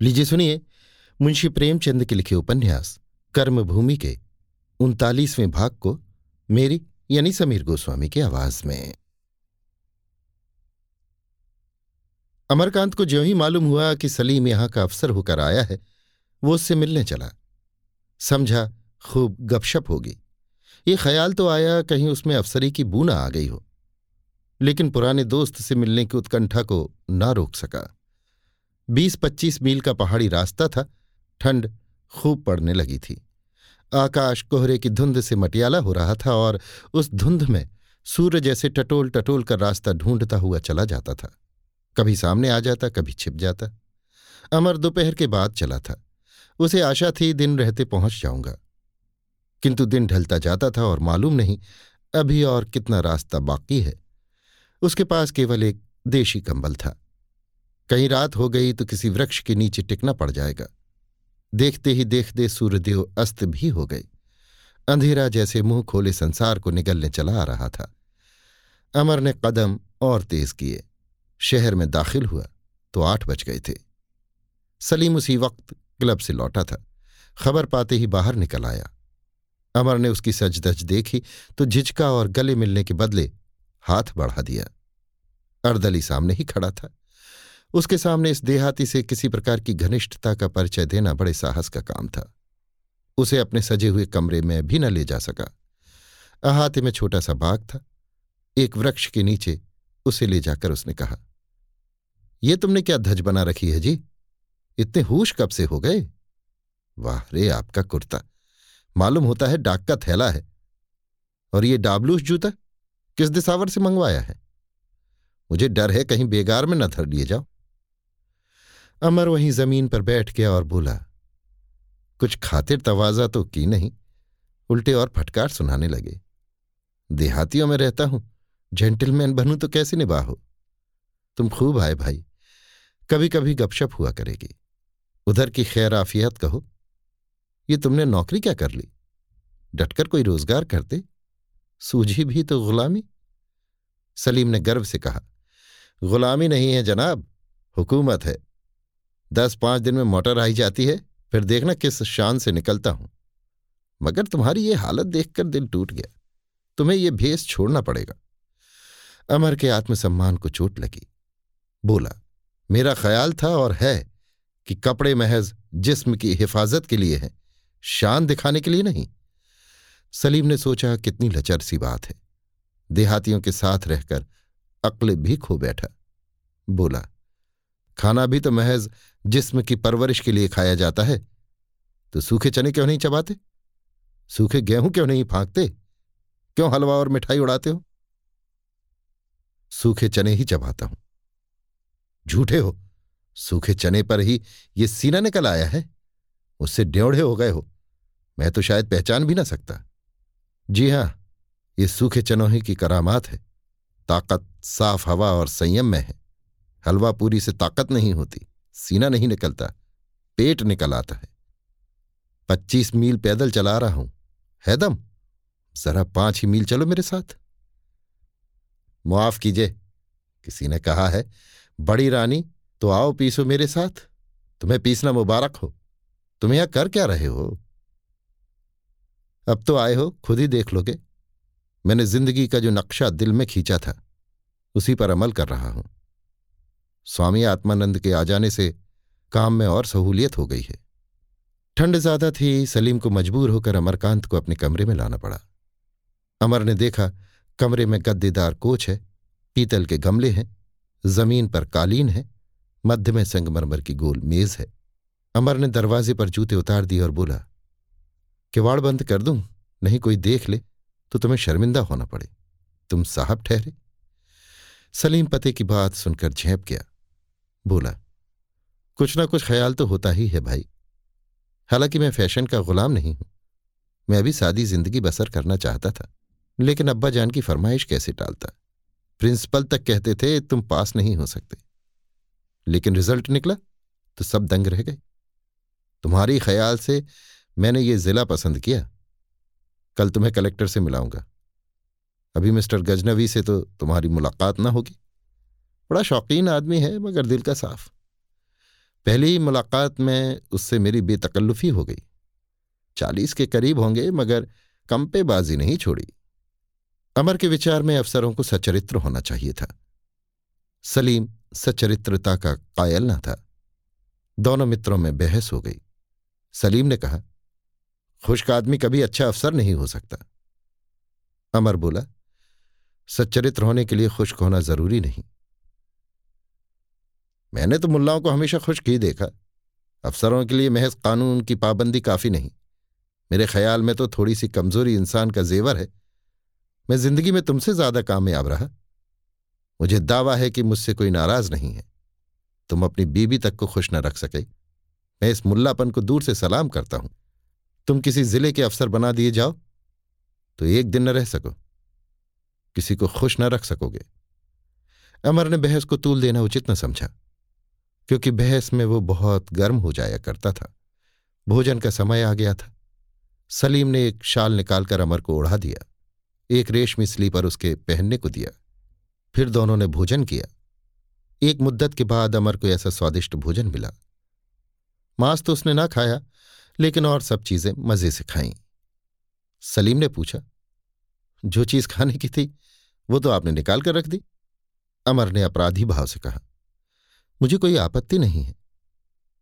लीजिए सुनिए, मुंशी प्रेमचंद के लिखे उपन्यास, कर्मभूमि के उनतालीसवें भाग को मेरी यानी समीर गोस्वामी की आवाज़ में। अमरकांत को ज्यों ही मालूम हुआ कि सलीम यहाँ का अफसर होकर आया है, वो उससे मिलने चला। समझा, खूब गपशप होगी। ये ख्याल तो आया कहीं उसमें अफसरी की बूना आ गई हो, लेकिन पुराने दोस्त से मिलने की उत्कंठा को ना रोक सका। बीस पच्चीस मील का पहाड़ी रास्ता था। ठंड खूब पड़ने लगी थी। आकाश कोहरे की धुंध से मटियाला हो रहा था और उस धुंध में सूर्य जैसे टटोल टटोल कर रास्ता ढूंढता हुआ चला जाता था। कभी सामने आ जाता, कभी छिप जाता। अमर दोपहर के बाद चला था। उसे आशा थी दिन रहते पहुँच जाऊँगा। किंतु दिन ढलता जाता था और मालूम नहीं अभी और कितना रास्ता बाकी है। उसके पास केवल एक देशी कंबल था। कहीं रात हो गई तो किसी वृक्ष के नीचे टिकना पड़ जाएगा। देखते ही देखते सूर्यदेव अस्त भी हो गए। अंधेरा जैसे मुँह खोले संसार को निगलने चला आ रहा था। अमर ने कदम और तेज किए। शहर में दाखिल हुआ तो आठ बज गए थे। सलीम उसी वक्त क्लब से लौटा था। खबर पाते ही बाहर निकल आया। अमर ने उसकी सजदज देखी तो झिझका और गले मिलने के बदले हाथ बढ़ा दिया। अर्दली सामने ही खड़ा था। उसके सामने इस देहाती से किसी प्रकार की घनिष्ठता का परिचय देना बड़े साहस का काम था। उसे अपने सजे हुए कमरे में भी न ले जा सका। अहाते में छोटा सा बाग था। एक वृक्ष के नीचे उसे ले जाकर उसने कहा, ये तुमने क्या धज बना रखी है जी? इतने होश कब से हो गए? वाह रे, आपका कुर्ता। मालूम होता है डाक का थैला है। और ये डाबलूस जूता किस दिसावर से मंगवाया है? मुझे डर है कहीं बेगार में न धर लिए जाओ अमर वहीं ज़मीन पर बैठ गया और बोला, कुछ खातिर तवाजा तो की नहीं? उल्टे और फटकार सुनाने लगे, देहातियों में रहता हूँ, जेंटलमैन बनूं तो कैसे निभाहो तुम खूब आए भाई कभी कभी गपशप हुआ करेगी। उधर की खैर आफियत कहो। ये तुमने नौकरी क्या कर ली? डटकर कोई रोज़गार करते? सूझी भी तो गुलामी? सलीम ने गर्व से कहा, गुलामी नहीं है जनाब, हुकूमत है। दस पाँच दिन में मोटर आई जाती है, फिर देखना किस शान से निकलता हूँ। मगर तुम्हारी ये हालत देखकर दिल टूट गया। तुम्हें यह भेस छोड़ना पड़ेगा। अमर के आत्मसम्मान को चोट लगी। बोला, मेरा ख्याल था और है कि कपड़े महज जिस्म की हिफाजत के लिए हैं, शान दिखाने के लिए नहीं। सलीम ने सोचा, कितनी लचर सी बात है। देहातियों के साथ रहकर अक्ल भी खो बैठा। बोला खाना भी तो महज जिस्म की परवरिश के लिए खाया जाता है। तो सूखे चने क्यों नहीं चबाते? सूखे गेहूँ क्यों नहीं फांकते? क्यों हलवा और मिठाई उड़ाते हो? सूखे चने ही चबाता हूँ। झूठे हो, सूखे चने पर ही ये सीना निकल आया है। उससे ड्योढ़े हो गए हो। मैं तो शायद पहचान भी ना सकता। जी हाँ, ये सूखे चनोही की करामात है। ताकत, साफ़ हवा और संयम में है। हलवा पूरी से ताकत नहीं होती, सीना नहीं निकलता, पेट निकल आता है। पच्चीस मील पैदल चला रहा हूँ। है दम? जरा पाँच ही मील चलो मेरे साथ। मुआफ कीजिए। किसी ने कहा है, बड़ी रानी तो आओ पीसो मेरे साथ। तुम्हें पीसना मुबारक हो। तुम यहाँ कर क्या रहे हो? अब तो आए हो, खुद ही देख लोगे। मैंने ज़िंदगी का जो नक्शा दिल में खींचा था, उसी पर अमल कर रहा हूँ। स्वामी आत्मानंद के आ जाने से काम में और सहूलियत हो गई है। ठंड ज़्यादा थी, सलीम को मजबूर होकर अमरकांत को अपने कमरे में लाना पड़ा। अमर ने देखा, कमरे में गद्देदार कोच है, पीतल के गमले हैं, ज़मीन पर कालीन है, मध्य में संगमरमर की गोल मेज है। अमर ने दरवाजे पर जूते उतार दिए और बोला, किवाड़ बंद कर दूँ? नहीं कोई देख ले तो तुम्हें शर्मिंदा होना पड़े। तुम साहब ठहरे? सलीम पते की बात सुनकर झेप गया। बोला, कुछ ना कुछ ख्याल तो होता ही है भाई। हालाँकि मैं फ़ैशन का गुलाम नहीं हूँ। मैं भी सादी ज़िंदगी बसर करना चाहता था, लेकिन अब्बा जान की फरमाइश कैसे टालता? प्रिंसिपल तक कहते थे, तुम पास नहीं हो सकते। लेकिन रिज़ल्ट निकला तो सब दंग रह गए। तुम्हारी ख्याल से मैंने ये जिला पसंद किया? कल तुम्हें कलेक्टर से मिलाऊँगा। अभी मिस्टर गजनवी से तो तुम्हारी मुलाकात ना होगी। बड़ा शौकीन आदमी है, मगर दिल का साफ़। पहली मुलाकात में उससे मेरी बेतकल्लुफी हो गई। चालीस के करीब होंगे, मगर कंपेबाजी नहीं छोड़ी। अमर के विचार में अफसरों को सचरित्र होना चाहिए था। सलीम सचरित्रता का कायल न था। दोनों मित्रों में बहस हो गई। सलीम ने कहा, खुश्क आदमी कभी अच्छा अफसर नहीं हो सकता। अमर बोला सच्चरित्र होने के लिए खुश्क होना ज़रूरी नहीं। मैंने तो मुल्लाओं को हमेशा खुश्क ही देखा। अफसरों के लिए महज कानून की पाबंदी काफ़ी नहीं। मेरे ख्याल में तो थोड़ी सी कमज़ोरी इंसान का जेवर है। मैं ज़िंदगी में तुमसे ज़्यादा कामयाब रहा। मुझे दावा है कि मुझसे कोई नाराज़ नहीं है। तुम अपनी बीबी तक को खुश न रख सके। मैं इस मुल्लापन को दूर से सलाम करता हूँ। तुम किसी ज़िले के अफसर बना दिए जाओ। तो एक दिन न रह सको। किसी को खुश न रख सकोगे। अमर ने बहस को तूल देना उचित न समझा। क्योंकि बहस में वो बहुत गर्म हो जाया करता था। भोजन का समय आ गया था। सलीम ने एक शाल निकालकर अमर को ओढ़ा दिया। एक रेशमी स्लीपर उसके पहनने को दिया। फिर दोनों ने भोजन किया। एक मुद्दत के बाद अमर को ऐसा स्वादिष्ट भोजन मिला। मांस तो उसने ना खाया, लेकिन और सब चीज़ें मज़े से खाईं। सलीम ने पूछा, जो चीज़ खाने की थी, वो तो आपने निकाल कर रख दी? अमर ने अपराधी भाव से कहा मुझे कोई आपत्ति नहीं है,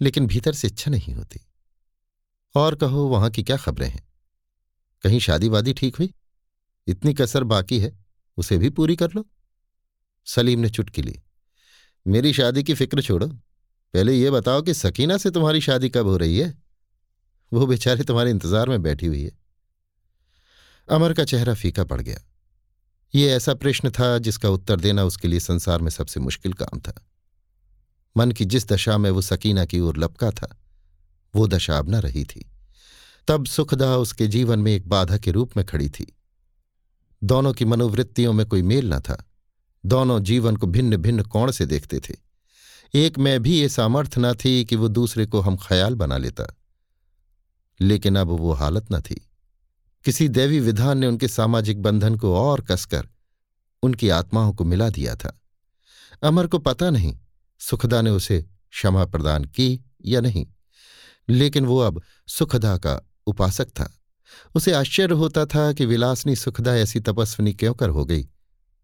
लेकिन भीतर से इच्छा नहीं होती। और कहो, वहाँ की क्या खबरें हैं? कहीं शादी वादी ठीक हुई? इतनी कसर बाकी है, उसे भी पूरी कर लो। सलीम ने चुटकी ली। मेरी शादी की फ़िक्र छोड़ो। पहले ये बताओ कि सकीना से तुम्हारी शादी कब हो रही है? वो बेचारी तुम्हारे इंतज़ार में बैठी हुई है। अमर का चेहरा फीका पड़ गया। ये ऐसा प्रश्न था जिसका उत्तर देना उसके लिए संसार में सबसे मुश्किल काम था। मन की जिस दशा में वो सकीना की ओर लपका था, वो दशा अब न रही थी। तब सुखदा उसके जीवन में एक बाधा के रूप में खड़ी थी। दोनों की मनोवृत्तियों में कोई मेल न था। दोनों जीवन को भिन्न भिन्न कोण से देखते थे। एक में भी ये सामर्थ्य न थी कि वो दूसरे को हम ख्याल बना लेता। लेकिन अब वो हालत न थी। किसी देवी विधान ने उनके सामाजिक बंधन को और कसकर उनकी आत्माओं को मिला दिया था। अमर को पता नहीं सुखदा ने उसे क्षमा प्रदान की या नहीं। लेकिन वो अब सुखदा का उपासक था। उसे आश्चर्य होता था कि विलासनी सुखदा ऐसी तपस्विनी क्यों कर हो गई,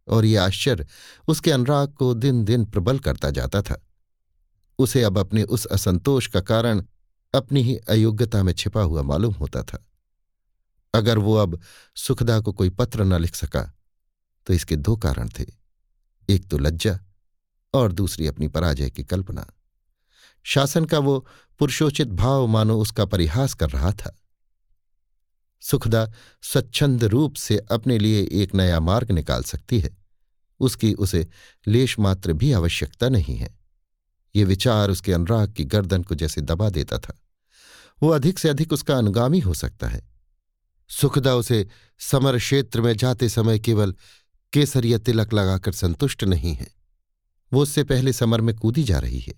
और ये आश्चर्य उसके अनुराग को दिन दिन प्रबल करता जाता था। उसे अब अपने उस असंतोष का कारण अपनी ही अयोग्यता में छिपा हुआ मालूम होता था। अगर वो अब सुखदा को कोई पत्र न लिख सका तो इसके दो कारण थे। एक तो लज्जा और दूसरी अपनी पराजय की कल्पना। शासन का वो पुरुषोचित भाव मानो उसका परिहास कर रहा था। सुखदा स्वच्छंद रूप से अपने लिए एक नया मार्ग निकाल सकती है। उसकी उसे लेश मात्र भी आवश्यकता नहीं है। ये विचार उसके अनुराग की गर्दन को जैसे दबा देता था। वो अधिक से अधिक उसका अनुगामी हो सकता है। सुखदा उसे समर क्षेत्र में जाते समय केवल केसरिया तिलक लगाकर संतुष्ट नहीं है। वो उससे पहले समर में कूदी जा रही है।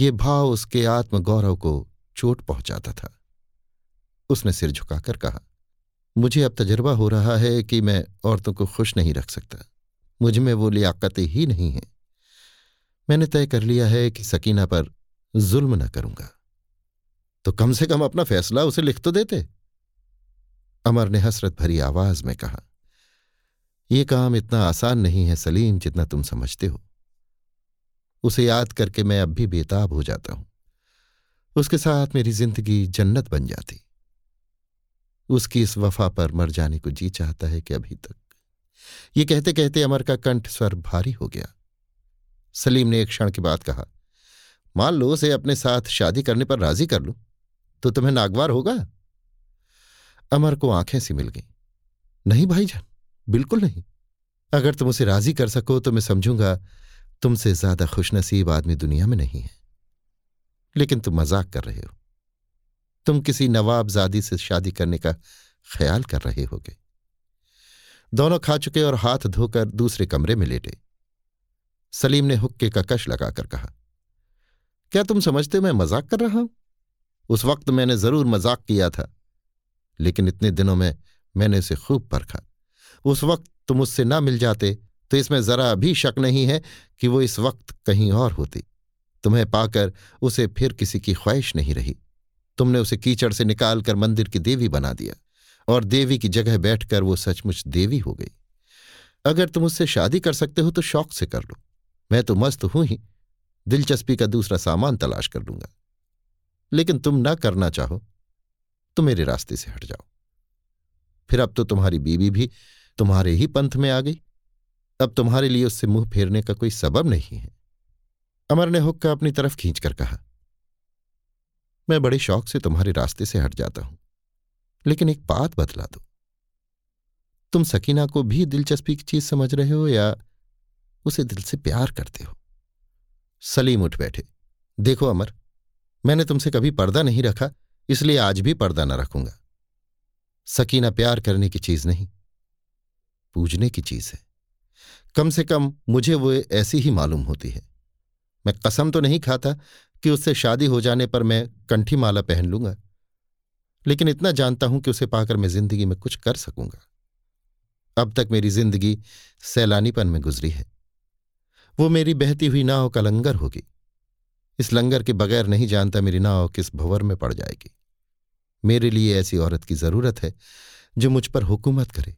ये भाव उसके आत्मगौरव को चोट पहुंचाता था। उसने सिर झुकाकर कहा, मुझे अब तजर्बा हो रहा है कि मैं औरतों को खुश नहीं रख सकता। मुझमें वो लियाकत ही नहीं है। मैंने तय कर लिया है कि सकीना पर जुल्म न करूँगा। तो कम से कम अपना फैसला उसे लिख तो देते। अमर ने हसरत भरी आवाज़ में कहा यह काम इतना आसान नहीं है सलीम जितना तुम समझते हो। उसे याद करके मैं अब भी बेताब हो जाता हूँ। उसके साथ मेरी ज़िंदगी जन्नत बन जाती। उसकी इस वफा पर मर जाने को जी चाहता है कि अभी तक। ये कहते कहते अमर का कंठ स्वर भारी हो गया। सलीम ने एक क्षण के बाद कहा, मान लो उसे अपने साथ शादी करने पर राज़ी कर लूँ तो तुम्हें नागवार होगा? अमर को आँखें सी मिल गईं। नहीं भाईजान, बिल्कुल नहीं। अगर तुम उसे राज़ी कर सको तो मैं समझूँगा तुमसे ज़्यादा खुशनसीब आदमी दुनिया में नहीं है। लेकिन तुम मज़ाक कर रहे हो। तुम किसी नवाबजादी से शादी करने का ख्याल कर रहे होगे। दोनों खा चुके और हाथ धोकर दूसरे कमरे में लेटे। सलीम ने हुक्के का कश लगाकर कहा, क्या तुम समझते मैं मज़ाक कर रहा हूँ? उस वक्त मैंने ज़रूर मज़ाक किया था, लेकिन इतने दिनों में मैंने उसे खूब परखा। उस वक्त तुम उससे ना मिल जाते तो इसमें जरा भी शक नहीं है कि वो इस वक्त कहीं और होती। तुम्हें पाकर उसे फिर किसी की ख्वाहिश नहीं रही। तुमने उसे कीचड़ से निकालकर मंदिर की देवी बना दिया, और देवी की जगह बैठकर वो सचमुच देवी हो गई। अगर तुम उससे शादी कर सकते हो तो शौक से कर लो। मैं तो मस्त हूँ ही। दिलचस्पी का दूसरा सामान तलाश कर लूँगा। लेकिन तुम ना करना चाहो तो मेरे रास्ते से हट जाओ। फिर अब तो तुम्हारी बीवी भी तुम्हारे ही पंथ में आ गई। अब तुम्हारे लिए उससे मुँह फेरने का कोई सबब नहीं है। अमर ने हुक्का अपनी तरफ़ खींचकर कहा, मैं बड़े शौक से तुम्हारे रास्ते से हट जाता हूँ, लेकिन एक बात बतला दो। तुम सकीना को भी दिलचस्पी की चीज़ समझ रहे हो या उसे दिल से प्यार करते हो? सलीम उठ बैठे, देखो अमर, मैंने तुमसे कभी पर्दा नहीं रखा, इसलिए आज भी पर्दा न रखूँगा। सकीना प्यार करने की चीज़ नहीं, पूजने की चीज़ है। कम से कम मुझे वो ऐसी ही मालूम होती है। मैं कसम तो नहीं खाता कि उससे शादी हो जाने पर मैं कंठी माला पहन लूँगा, लेकिन इतना जानता हूँ कि उसे पाकर मैं ज़िंदगी में कुछ कर सकूँगा। अब तक मेरी ज़िंदगी सैलानीपन में गुजरी है। वो मेरी बहती हुई नाव का लंगर होगी। इस लंगर के बगैर नहीं जानता मेरी नाव किस भंवर में पड़ जाएगी। मेरे लिए ऐसी औरत की ज़रूरत है जो मुझ पर हुकूमत करे,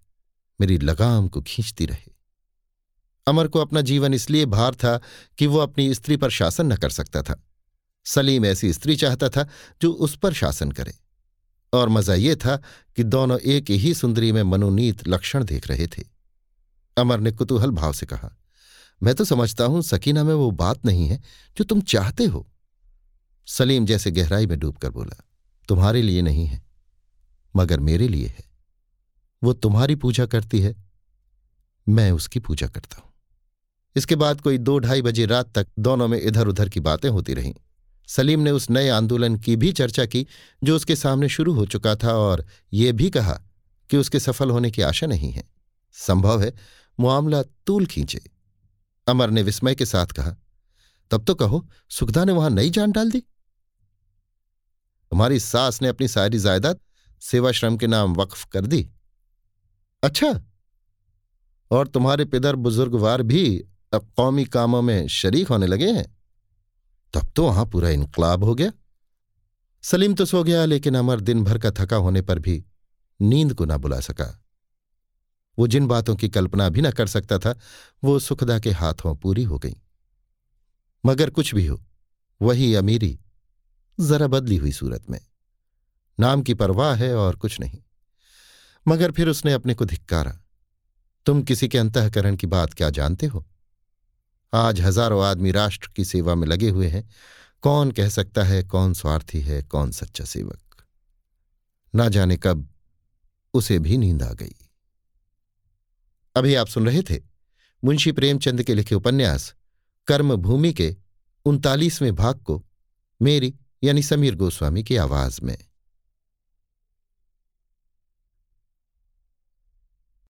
मेरी लगाम को खींचती रहे। अमर को अपना जीवन इसलिए भार था कि वो अपनी स्त्री पर शासन न कर सकता था। सलीम ऐसी स्त्री चाहता था जो उस पर शासन करे। और मज़ा ये था कि दोनों एक ही सुंदरी में मनोनीत लक्षण देख रहे थे। अमर ने कुतूहल भाव से कहा, मैं तो समझता हूँ सकीना में वो बात नहीं है जो तुम चाहते हो। सलीम जैसे गहराई में डूबकर बोला, तुम्हारे लिए नहीं है, मगर मेरे लिए है। वो तुम्हारी पूजा करती है, मैं उसकी पूजा करता हूँ। इसके बाद कोई दो ढाई बजे रात तक दोनों में इधर उधर की बातें होती रहीं। सलीम ने उस नए आंदोलन की भी चर्चा की, जो उसके सामने शुरू हो चुका था और ये भी कहा कि उसके सफल होने की आशा नहीं है। संभव है मामला तूल खींचे। अमर ने विस्मय के साथ कहा, तब तो कहो, सुखदा ने वहाँ नई जान डाल दी? तुम्हारी सास ने अपनी सारी जायदाद सेवाश्रम के नाम वक्फ कर दी। अच्छा और तुम्हारे पिदर बुजुर्गवार भी अब कौमी कामों में शरीक होने लगे हैं। तब तो वहाँ पूरा इनकलाब हो गया। सलीम तो सो गया, लेकिन अमर दिन भर का थका होने पर भी नींद को ना बुला सका। वो जिन बातों की कल्पना भी न कर सकता था, वो सुखदा के हाथों पूरी हो गई। मगर कुछ भी हो, वही अमीरी जरा बदली हुई सूरत में। नाम की परवाह है और कुछ नहीं। मगर फिर उसने अपने को धिक्कारा, तुम किसी के अंतकरण की बात क्या जानते हो? आज हज़ारों आदमी राष्ट्र की सेवा में लगे हुए हैं। कौन कह सकता है कौन स्वार्थी है, कौन सच्चा सेवक? ना जाने कब उसे भी नींद आ गई। अभी आप सुन रहे थे मुंशी प्रेमचंद के लिखे उपन्यास, कर्मभूमि के उनतालीसवें भाग को, मेरी यानी समीर गोस्वामी की आवाज़ में।